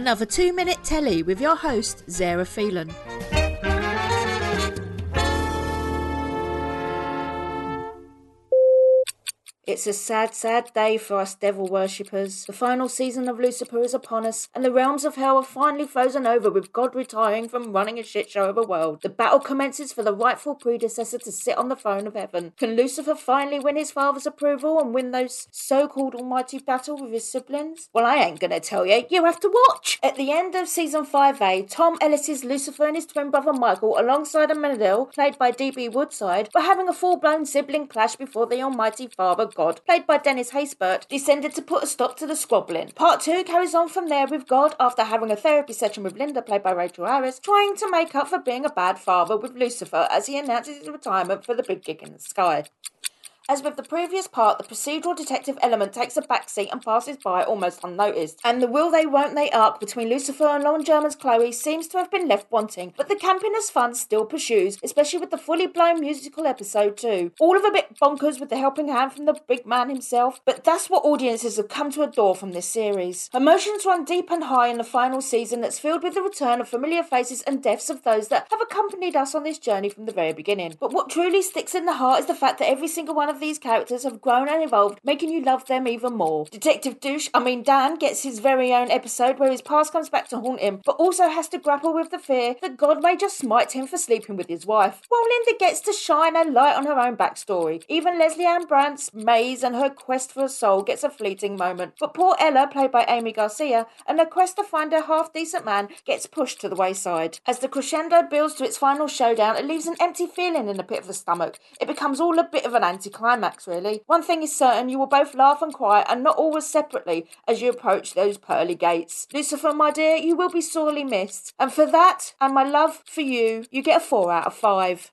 Another two minute telly with your host, Zara Phelan. It's a sad, sad day for us devil worshippers. The final season of Lucifer is upon us, and the realms of hell are finally frozen over with God retiring from running a shit show of a world. The battle commences for the rightful predecessor to sit on the throne of heaven. Can Lucifer finally win his father's approval and win those so called almighty battle with his siblings? Well, I ain't gonna tell you. You have to watch! At the end of season 5A, Tom Ellis's Lucifer and his twin brother Michael, alongside Amenadiel, played by D.B. Woodside, were having a full blown sibling clash before the almighty father God, played by Dennis Haysbert, descended to put a stop to the squabbling. Part 2 carries on from there with God after having a therapy session with Linda, played by Rachael Harris, trying to make up for being a bad father with Lucifer as he announces his retirement for the big gig in the sky. As with the previous part, the procedural detective element takes a backseat and passes by almost unnoticed, and the will they won't they arc between Lucifer and Lauren German's Chloe seems to have been left wanting, but the campiness fun still pursues, especially with the fully blown musical episode too. All of a bit bonkers with the helping hand from the big man himself, but that's what audiences have come to adore from this series. Emotions run deep and high in the final season that's filled with the return of familiar faces and deaths of those that have accompanied us on this journey from the very beginning. But what truly sticks in the heart is the fact that every single one of these characters have grown and evolved, making you love them even more. Detective Douche, I mean Dan, gets his very own episode where his past comes back to haunt him, but also has to grapple with the fear that God may just smite him for sleeping with his wife. While Linda gets to shine a light on her own backstory. Even Lesley-Ann Brandt's maze and her quest for a soul gets a fleeting moment. But poor Ella, played by Aimee Garcia, and her quest to find a half decent man gets pushed to the wayside. As the crescendo builds to its final showdown, it leaves an empty feeling in the pit of the stomach. It becomes all a bit of an anticlimax, really. One thing is certain, you will both laugh and cry, and not always separately, as you approach those pearly gates. Lucifer, my dear, you will be sorely missed. And for that, and my love for you, you get a four out of five.